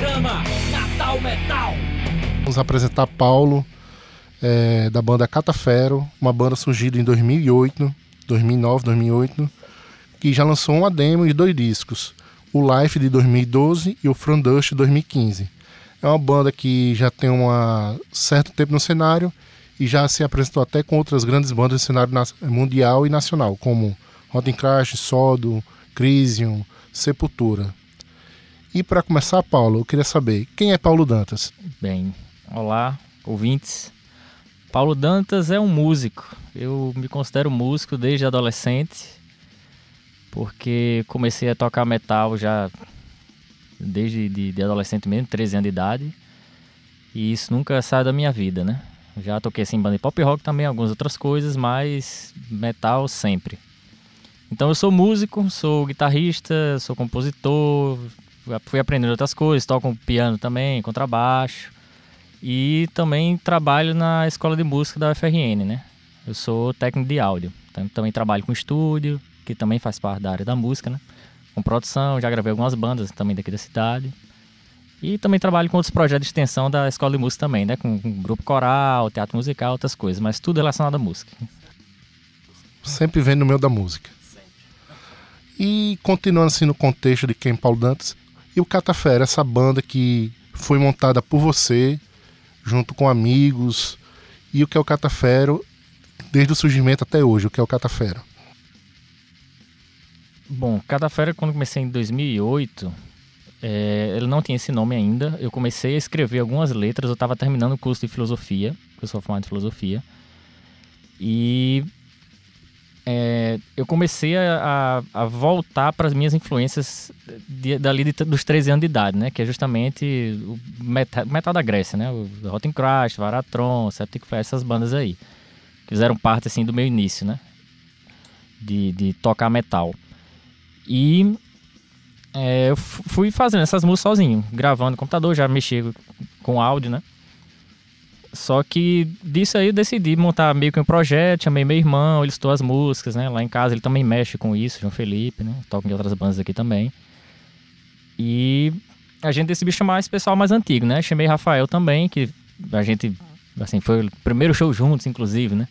programa Natal Metal. Vamos apresentar Paulo, é, da banda Catafero, uma banda surgida em 2008, 2009, 2008, que já lançou uma demo e dois discos, o Life de 2012 e o From Dust de 2015. É uma banda que já tem um certo tempo no cenário e já se apresentou até com outras grandes bandas do cenário mundial e nacional, como Rotten Crash, Sodo, Crisium, Sepultura. E para começar, Paulo, eu queria saber quem é Paulo Dantas? Bem, olá, ouvintes. Paulo Dantas é um músico. Eu me considero músico desde adolescente, porque comecei a tocar metal já desde de, de adolescente mesmo, 13 anos de idade. E isso nunca sai da minha vida, né? Já toquei assim banda de pop rock também, algumas outras coisas, mas metal sempre. Então eu sou músico, sou guitarrista, sou compositor, fui aprendendo outras coisas, toco piano também, contrabaixo. E também trabalho na escola de música da UFRN, né? Eu sou técnico de áudio. Então, também trabalho com estúdio, que também faz parte da área da música, né? Com produção, já gravei algumas bandas também daqui da cidade. E também trabalho com outros projetos de extensão da escola de música também, né? Com, com grupo coral, teatro musical, outras coisas, mas tudo relacionado à música. Sempre vem no meio da música. E continuando assim no contexto de quem Paulo Dantas, e o Catafera, essa banda que foi montada por você, junto com amigos, e o que é o Catafero, desde o surgimento até hoje, o que é o Catafero? Bom, Catafero, quando comecei em 2008, é, ele não tinha esse nome ainda. Eu comecei a escrever algumas letras, eu estava terminando o curso de filosofia, eu sou formado em filosofia, e é, eu comecei a, a, a voltar para as minhas influências de, dali de, dos 13 anos de idade, né? Que é justamente o metal, metal da Grécia, né? O Rotten Crash, Varatron, Septic Fire, essas bandas aí. Que fizeram parte, assim, do meu início, né? De, de tocar metal. E é, eu fui fazendo essas músicas sozinho, gravando no computador, já mexia com áudio, né? Só que disso aí eu decidi montar meio que um projeto, chamei meu irmão, ele listou as músicas, né? Lá em casa ele também mexe com isso, João Felipe, né? Toca em outras bandas aqui também. E a gente decidiu chamar esse pessoal mais antigo, né? Chamei Rafael também, que a gente, assim, foi o primeiro show juntos, inclusive, né?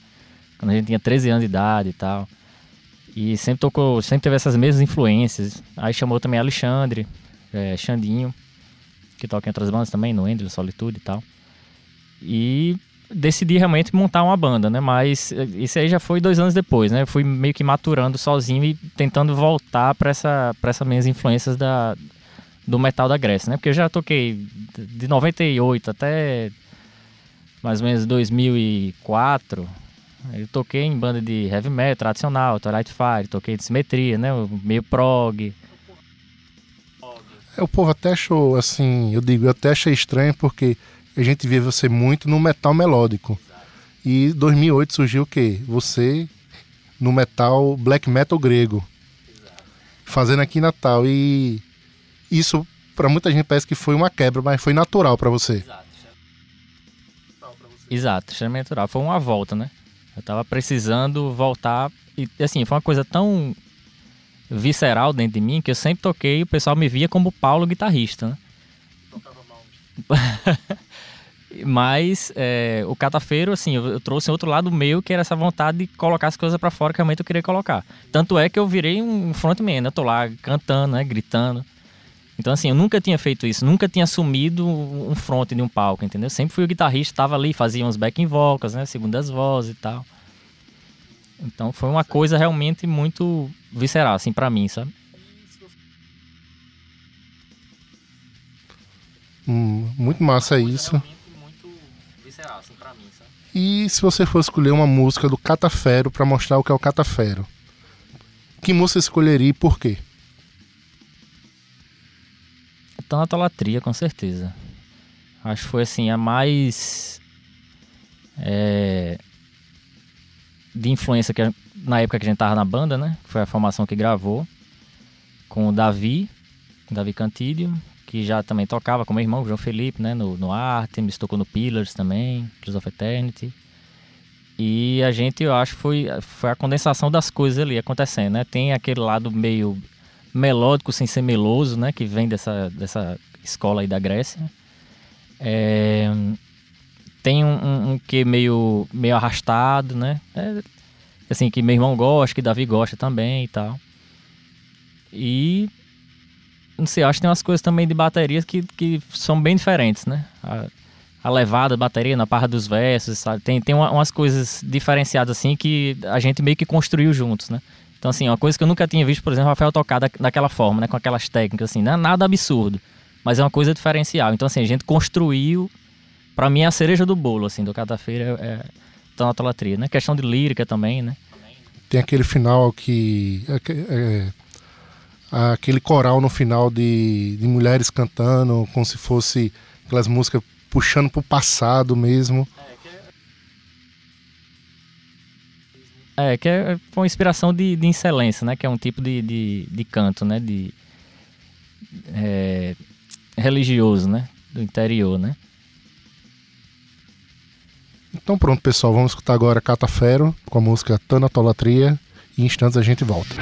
Quando a gente tinha 13 anos de idade e tal. E sempre tocou, sempre teve essas mesmas influências. Aí chamou também Alexandre, é, Xandinho, que toca em outras bandas também, no Endless Solitude e tal. E decidi realmente montar uma banda, né? Mas eh, isso aí já foi dois anos depois, né? Eu fui meio que maturando sozinho e tentando voltar para essa, pra essas minhas influências da, do metal da Grécia, né? Porque eu já toquei de 98 até mais ou menos 2004. Eu toquei em banda de heavy metal tradicional, Twilight Fire, toquei de simetria, né? Meio prog. É, o povo até achou, assim, eu digo, eu até achei estranho porque a gente vê você muito no metal melódico. E 2008 surgiu o quê? Você no metal, black metal grego. Fazendo aqui em Natal. E isso, para muita gente, parece que foi uma quebra, mas foi natural para você. Exato, extremamente natural. Foi uma volta, né? Eu tava precisando voltar. E assim, foi uma coisa tão visceral dentro de mim que eu sempre toquei e o pessoal me via como Paulo guitarrista, né? Tocava mal. Mas é, o catafeiro, assim, eu, eu, trouxe outro lado meu, que era essa vontade de colocar as coisas para fora que realmente eu queria colocar. Tanto é que eu virei um frontman, né? Eu tô lá cantando, né? Gritando. Então, assim, eu nunca tinha feito isso, nunca tinha assumido um front de um palco, entendeu? Sempre fui o guitarrista, tava ali, fazia uns backing vocals, né? Segundas vozes e tal. Então, foi uma coisa realmente muito visceral, assim, para mim, sabe? Hum, muito massa isso sabe? E se você for escolher uma música do Catafero para mostrar o que é o Catafero, que música escolheria e por quê? Tanatolatria, com certeza. Acho que foi assim a mais é, de influência que na época que a gente tava na banda, né? Foi a formação que gravou com o Davi, Davi Cantídio, que já também tocava com meu irmão, João Felipe, né? No, no Artemis, tocou no Pillars também, Pillars of Eternity. E a gente, eu acho, foi, foi a condensação das coisas ali acontecendo, né? Tem aquele lado meio melódico sem ser meloso, né? Que vem dessa, dessa escola aí da Grécia. É, tem um, um, um que meio, meio arrastado, né? É, assim, que meu irmão gosta, que Davi gosta também e tal. E não sei, acho que tem umas coisas também de baterias que, que são bem diferentes, né? A, a levada da bateria na parte dos versos, sabe? Tem, tem uma, umas coisas diferenciadas assim que a gente meio que construiu juntos, né? Então, assim, uma coisa que eu nunca tinha visto, por exemplo, Rafael tocar da, daquela forma, né? Com aquelas técnicas, assim, não é nada absurdo, mas é uma coisa diferencial. Então, assim, a gente construiu, para mim, a cereja do bolo, assim, do Catafeira é, é tanatolatria, né? Questão de lírica também, né? Tem aquele final que... É, é, aquele coral no final de, de mulheres cantando, como se fosse aquelas músicas puxando pro passado mesmo. É, que é, foi uma inspiração de, de excelência, né? Que é um tipo de, de, de canto, né? De, é, religioso, né? Do interior, né? Então pronto, pessoal. Vamos escutar agora Catafero com a música Tanatolatria. E em instantes a gente volta.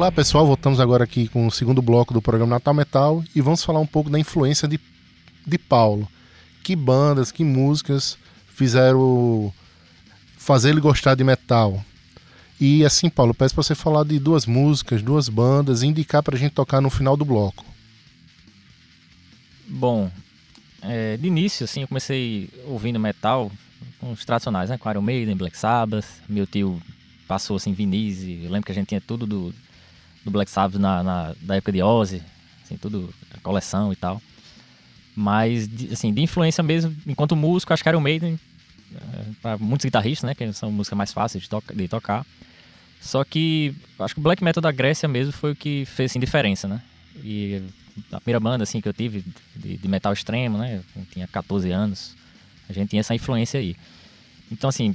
Olá pessoal, voltamos agora aqui com o segundo bloco do programa Natal Metal e vamos falar um pouco da influência de, de Paulo. Que bandas, que músicas fizeram fazer ele gostar de metal. E assim, Paulo, peço para você falar de duas músicas, duas bandas e indicar para a gente tocar no final do bloco. Bom, é, de início, assim, eu comecei ouvindo metal, os tradicionais, né? Com Iron Maiden, Black Sabbath. Meu tio passou, assim, vinis. E eu lembro que a gente tinha tudo do, do Black Sabbath na, na, da época de Ozzy. Assim, tudo, coleção e tal. Mas, de, assim, de influência mesmo, enquanto músico, acho que Iron Maiden, é, para muitos guitarristas, né? Que são músicas mais fáceis de, to de tocar. Só que acho que o black metal da Grécia mesmo foi o que fez assim, diferença, né? E a primeira banda assim que eu tive de, de metal extremo, né? Eu tinha 14 anos. A gente tinha essa influência aí. Então, assim,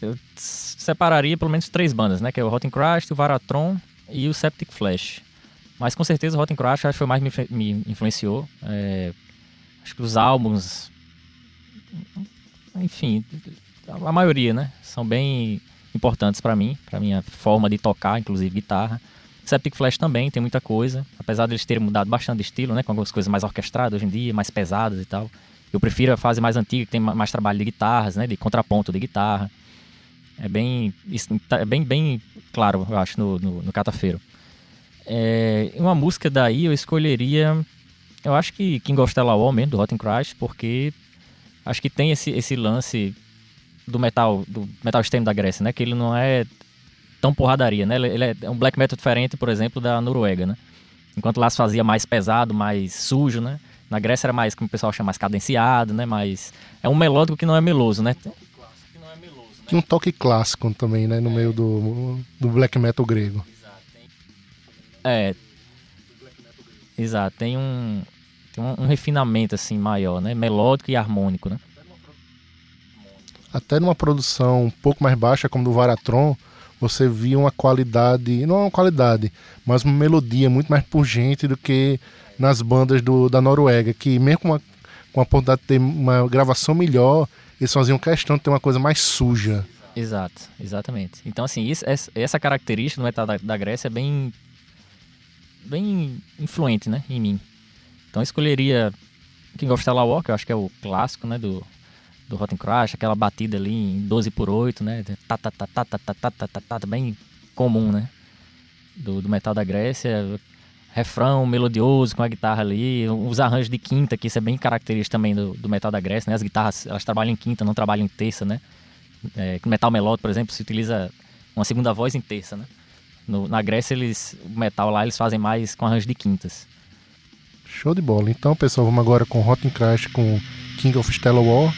eu separaria pelo menos três bandas, né? Que é o Rotten Crash, o Varatron e o Septic Flash. Mas com certeza o Rotten Crash acho que foi mais me, me influenciou. É, acho que os álbuns, enfim, a maioria, né? São bem importantes para mim, para minha forma de tocar, inclusive guitarra. Septic Flash também tem muita coisa, apesar deles terem mudado bastante de estilo, né? Com algumas coisas mais orquestradas hoje em dia, mais pesadas e tal. Eu prefiro a fase mais antiga, que tem mais trabalho de guitarras, né? De contraponto de guitarra. É bem, é bem, bem claro, eu acho, no, no, no Catafeiro. É, uma música daí eu escolheria, eu acho que King of Stella Wall mesmo, do Rotten Crash, porque acho que tem esse, esse lance do metal, do metal extremo da Grécia, né? Que ele não é tão porradaria, né? Ele é um black metal diferente, por exemplo, da Noruega, né? Enquanto lá se fazia mais pesado, mais sujo, né? Na Grécia era mais, como o pessoal chama, mais cadenciado, né? Mas é um melódico que não é meloso, né? Tinha um toque clássico também, né? No meio do, do black metal grego. É. Exato, tem um, tem um, um refinamento assim maior, né? Melódico e harmônico, né? Até numa produção um pouco mais baixa, como do Varatron, você via uma qualidade, não uma qualidade, mas uma melodia muito mais pungente do que nas bandas do, da Noruega, que mesmo com, uma, com a oportunidade de ter uma gravação melhor, eles faziam questão de ter uma coisa mais suja. Exato, exatamente. Então, assim, isso, essa característica do metal da, Grécia é bem, bem influente, né, em mim. Então, eu escolheria King of Stella que eu acho que é o clássico, né, do, do Rotten Crash, aquela batida ali em 12 por 8, né? Tá, tá, tá, tá, tá, tá, tá, tá, tá, tá, bem comum, né? Do, do metal da Grécia. Refrão melodioso com a guitarra ali, os arranjos de quinta, que isso é bem característico também do, do metal da Grécia, né? As guitarras, elas trabalham em quinta, não trabalham em terça, né? É, metal melódico, por exemplo, se utiliza uma segunda voz em terça, né? No, na Grécia, eles, o metal lá, eles fazem mais com arranjos de quintas. Show de bola. Então, pessoal, vamos agora com Rotten Crash com King of Stella War.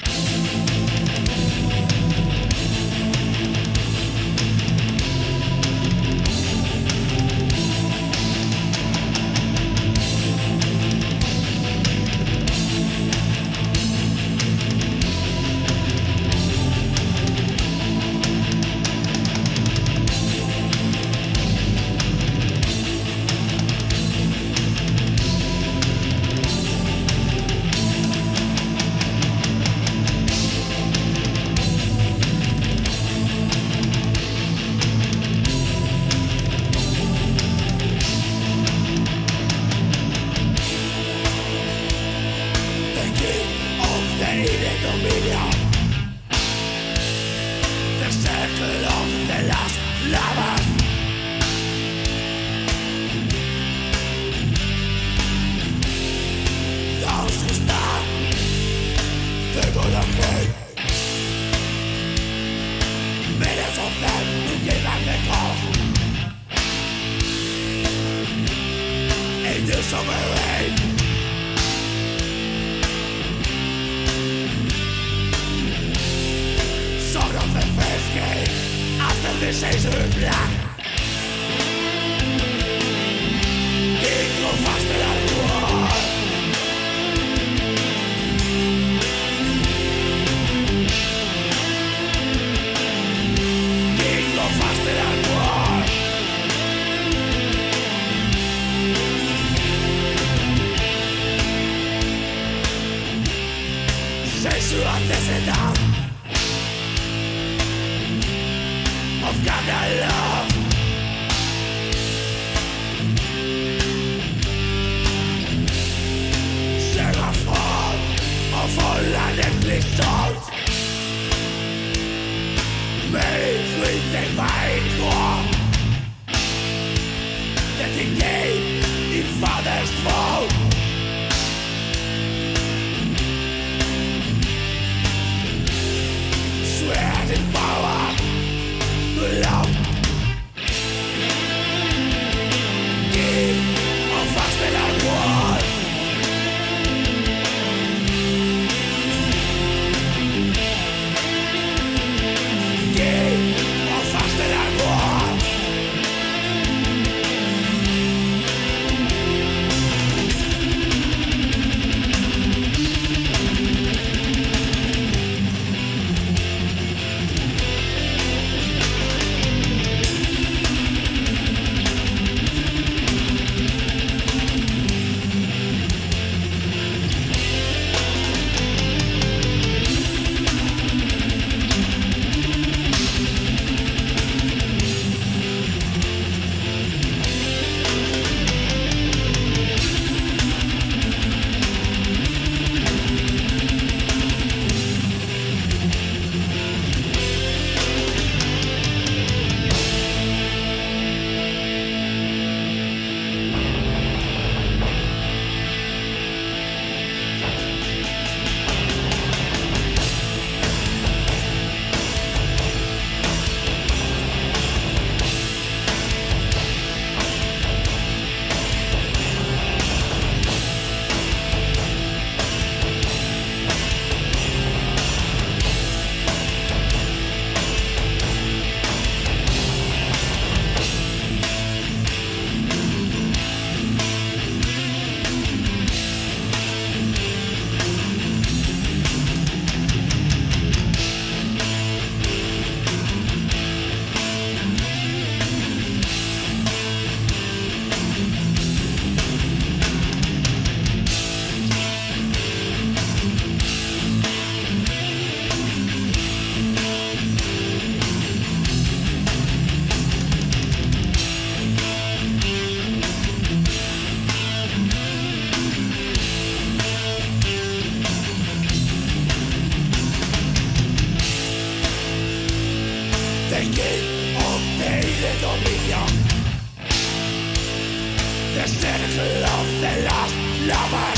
didn't the last lover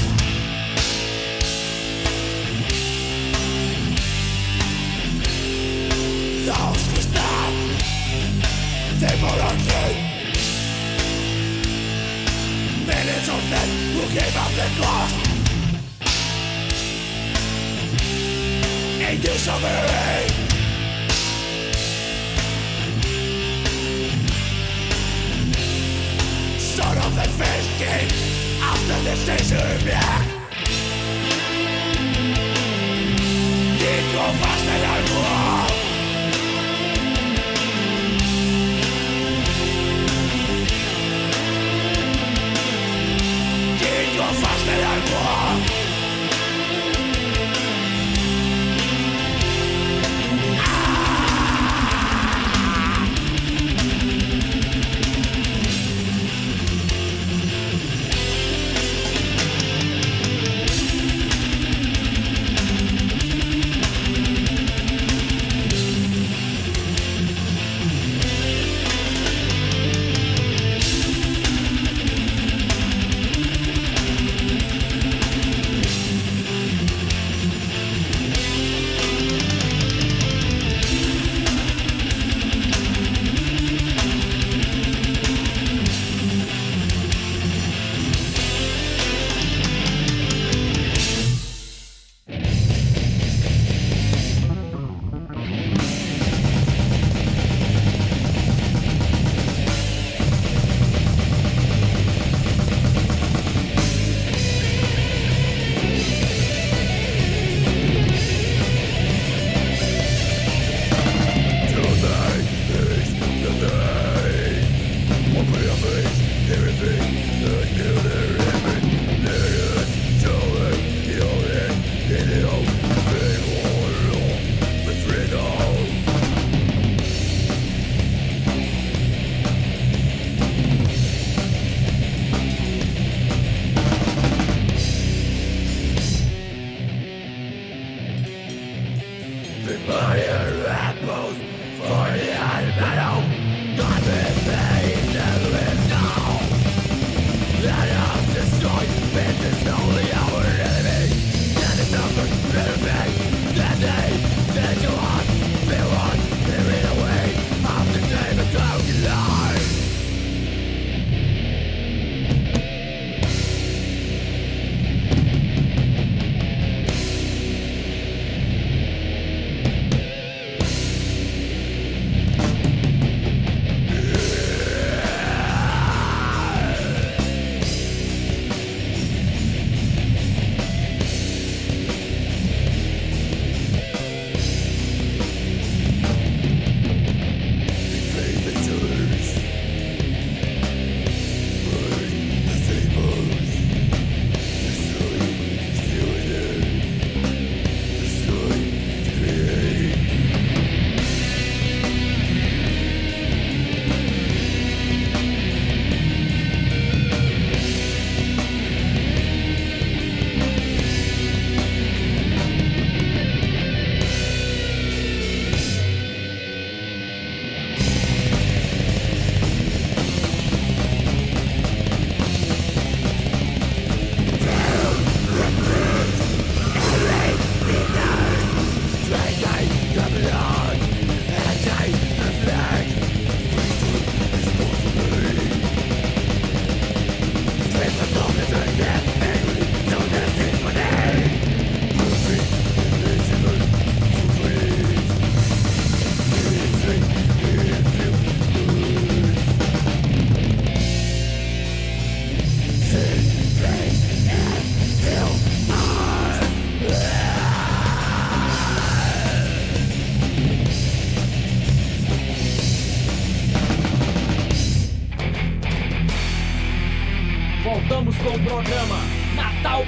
Those who stop They were untrue Millions of them who gave up their cause In this of decision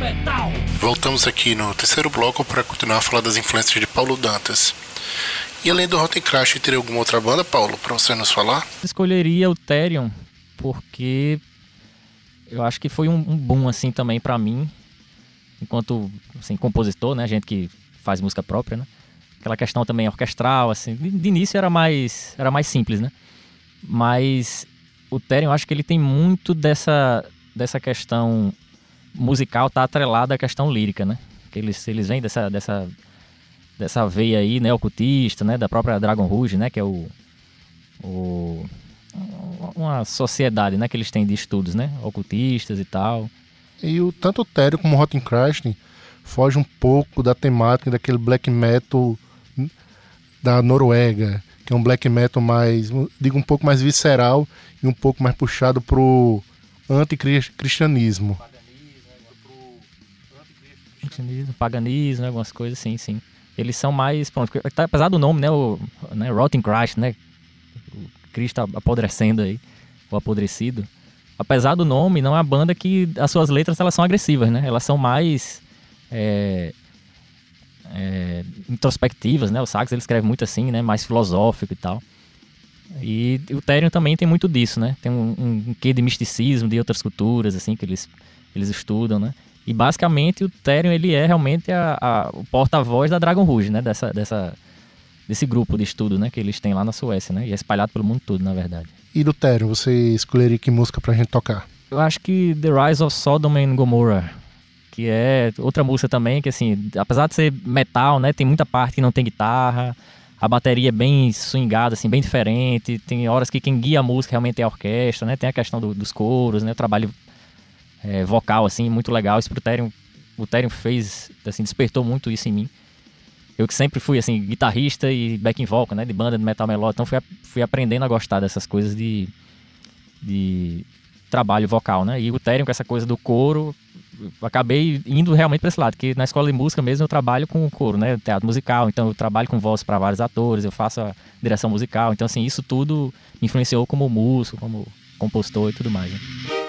Metal. Voltamos aqui no terceiro bloco para continuar a falar das influências de Paulo Dantas. E além do Rotten Crash, teria alguma outra banda, Paulo, para você nos falar? Escolheria o Therion porque eu acho que foi um, um boom assim também para mim, enquanto assim, compositor, né, gente que faz música própria, né? Aquela questão também orquestral, assim, de, de início era mais era mais simples, né? Mas o Therion, eu acho que ele tem muito dessa dessa questão musical tá atrelada à questão lírica, né? Que eles eles vêm dessa dessa dessa veia aí, né, ocultista, né, da própria Dragon Rouge, né, que é o, o uma sociedade, né, que eles têm de estudos, né, ocultistas e tal. E o, tanto o Therion como o Rotten Christen foge um pouco da temática daquele black metal da Noruega, que é um black metal mais, digo, um pouco mais visceral e um pouco mais puxado pro anticristianismo. Cristianismo, paganismo, algumas coisas assim, sim. Eles são mais, pronto, tá, apesar do nome, né, o né, Rotten Christ, né, o Cristo apodrecendo aí, o apodrecido. Apesar do nome, não é uma banda que as suas letras elas são agressivas, né? Elas são mais é, é, introspectivas, né? O Sax ele escreve muito assim, né? Mais filosófico e tal. E o Therion também tem muito disso, né? Tem um, um, um quê de misticismo de outras culturas, assim, que eles, eles estudam, né? E basicamente o Therion ele é realmente a, a, o porta-voz da Dragon Rouge, né? Dessa, dessa, desse grupo de estudo, né? Que eles têm lá na Suécia, né? E é espalhado pelo mundo todo, na verdade. E do Therion, você escolheria que música pra gente tocar? Eu acho que The Rise of Sodom and Gomorrah, que é outra música também, que assim, apesar de ser metal, né? Tem muita parte que não tem guitarra, a bateria é bem swingada, assim, bem diferente. Tem horas que quem guia a música realmente é a orquestra, né? Tem a questão do, dos coros, né? O trabalho é, vocal, assim, muito legal. Isso pro Therion, o Therion fez, assim, despertou muito isso em mim. Eu que sempre fui, assim, guitarrista e backing vocal, né? De banda de metal melódico. Então fui, fui aprendendo a gostar dessas coisas de, de trabalho vocal, né? E o Therion com essa coisa do coro, acabei indo realmente para esse lado, que na escola de música mesmo eu trabalho com coro, né? Teatro musical, então eu trabalho com voz para vários atores, eu faço a direção musical. Então, assim, isso tudo me influenciou como músico, como compositor e tudo mais. Né?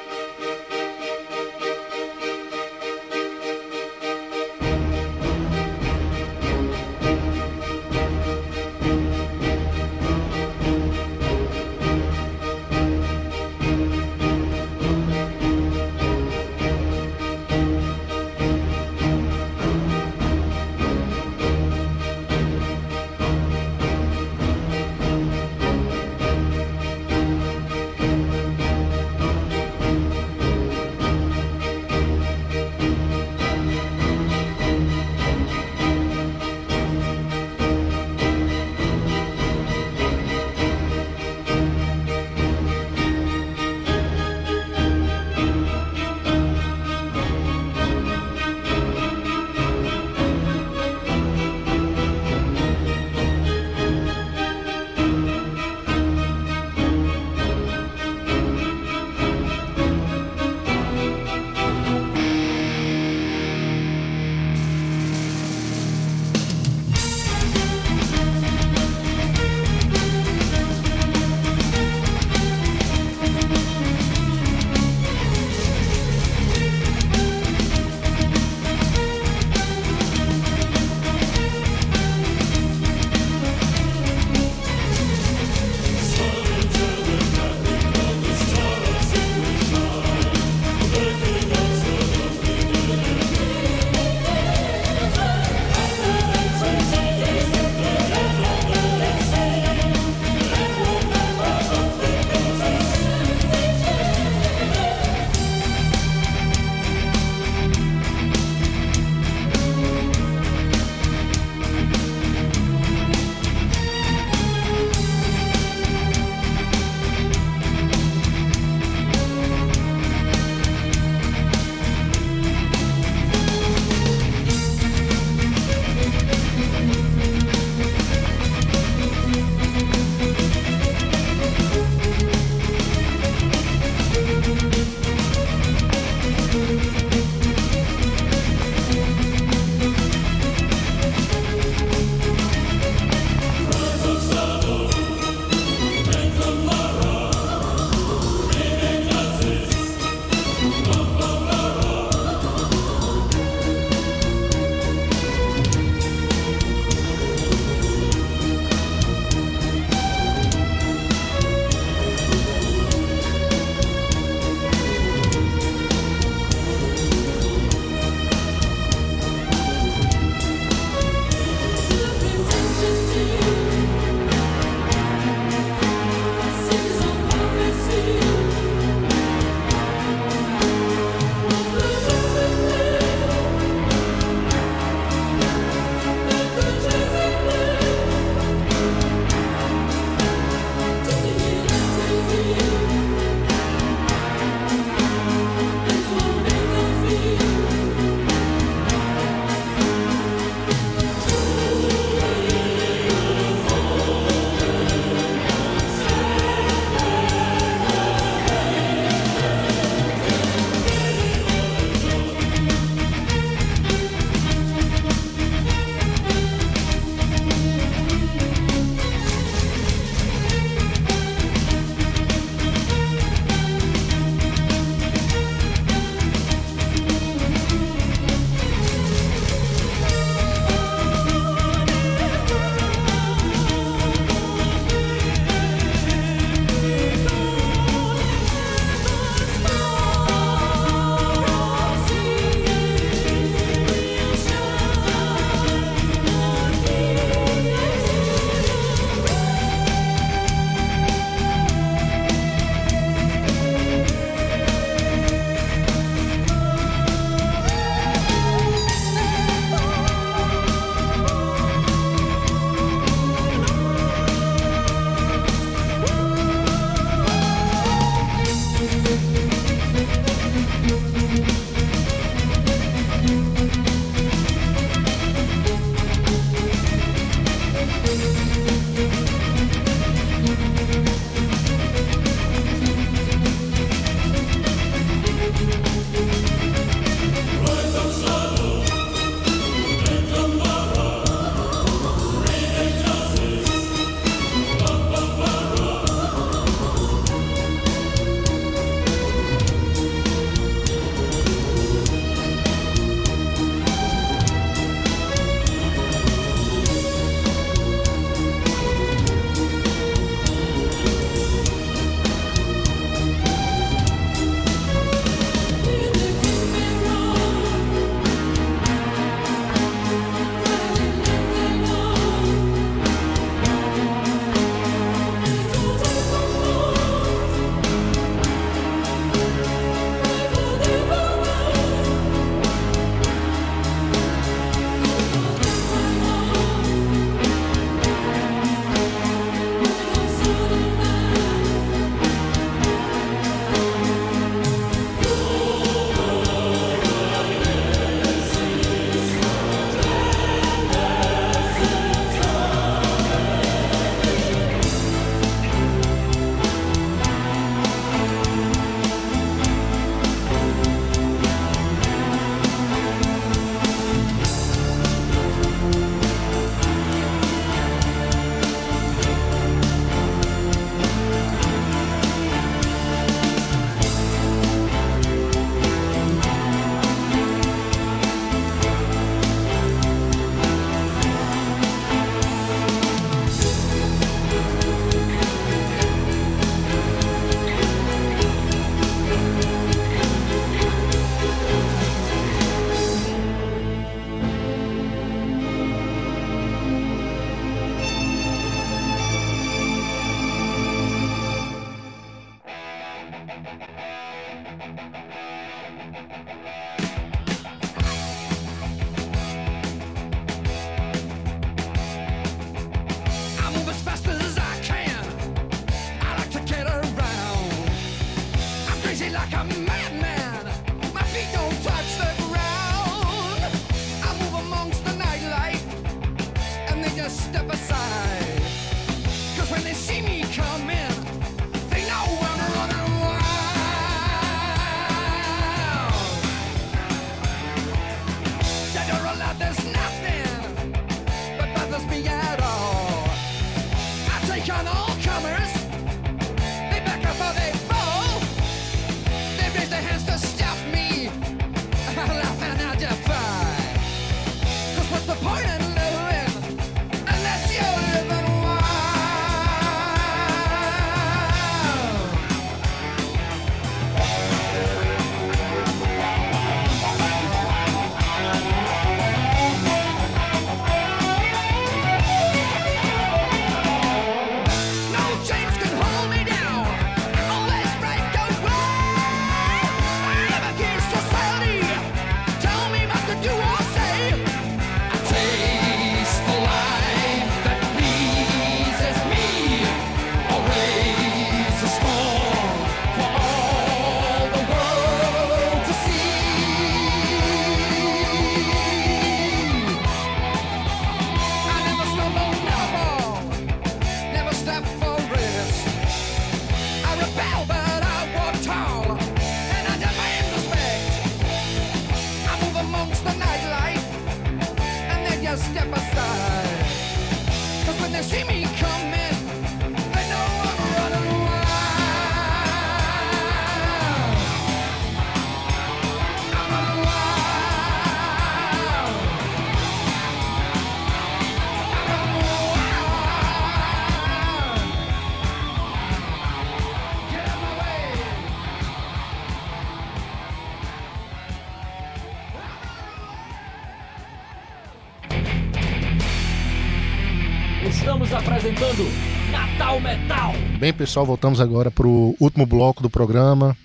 Natal. Bem, pessoal, voltamos agora para o último bloco do programa.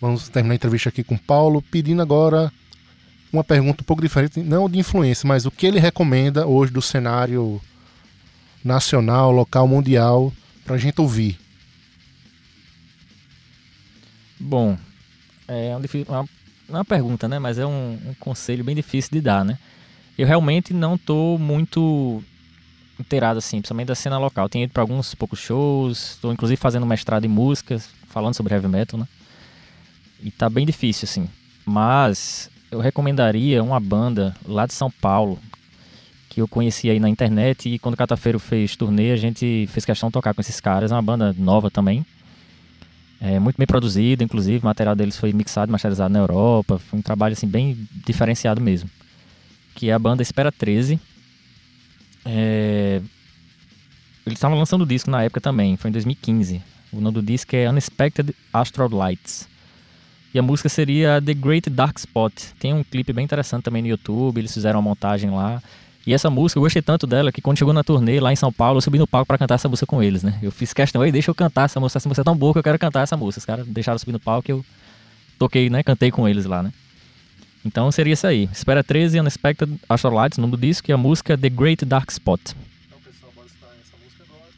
Vamos terminar a entrevista aqui com o Paulo, pedindo agora uma pergunta um pouco diferente, não de influência, mas o que ele recomenda hoje do cenário nacional, local, mundial, para a gente ouvir. Bom, é uma é uma pergunta, né? Mas é um, um conselho bem difícil de dar, né? Eu realmente não tô muito inteirado, assim, principalmente da cena local. Tenho ido para alguns poucos shows, estou inclusive fazendo mestrado em músicas, falando sobre heavy metal, né? E tá bem difícil, assim. Mas eu recomendaria uma banda lá de São Paulo, que eu conheci aí na internet e quando o Catafeiro fez turnê, a gente fez questão de tocar com esses caras, é uma banda nova também. É muito bem produzida, inclusive, o material deles foi mixado e masterizado na Europa, foi um trabalho assim bem diferenciado mesmo. Que é a banda Espera 13. É... Eles estavam lançando o disco na época também, foi em 2015. O nome do disco é Unexpected Astral Lights. E a música seria The Great Dark Spot. Tem um clipe bem interessante também no YouTube, eles fizeram uma montagem lá. E essa música, eu gostei tanto dela que quando chegou na turnê lá em São Paulo, eu subi no palco para cantar essa música com eles, né? Eu fiz questão, aí deixa eu cantar essa música, essa música é tão boa que eu quero cantar essa música. Os caras deixaram subir no palco e eu toquei, né? Cantei com eles lá, né? Então seria isso aí. Espera 13 Unexpected Astral Lights, o nome do disco, e a música The Great Dark Spot. Então, pessoal, bora estar essa música agora.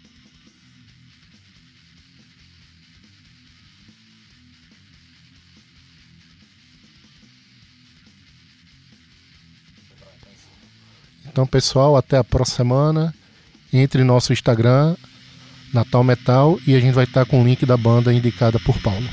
Então, pessoal, até a próxima semana. Entre no nosso Instagram, Natal Metal, e a gente vai estar com o link da banda indicada por Paulo.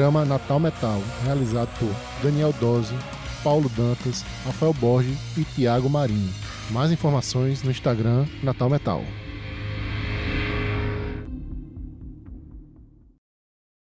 Programa Natal Metal, realizado por Daniel Dose, Paulo Dantas, Rafael Borges e Tiago Marinho. Mais informações no Instagram Natal Metal.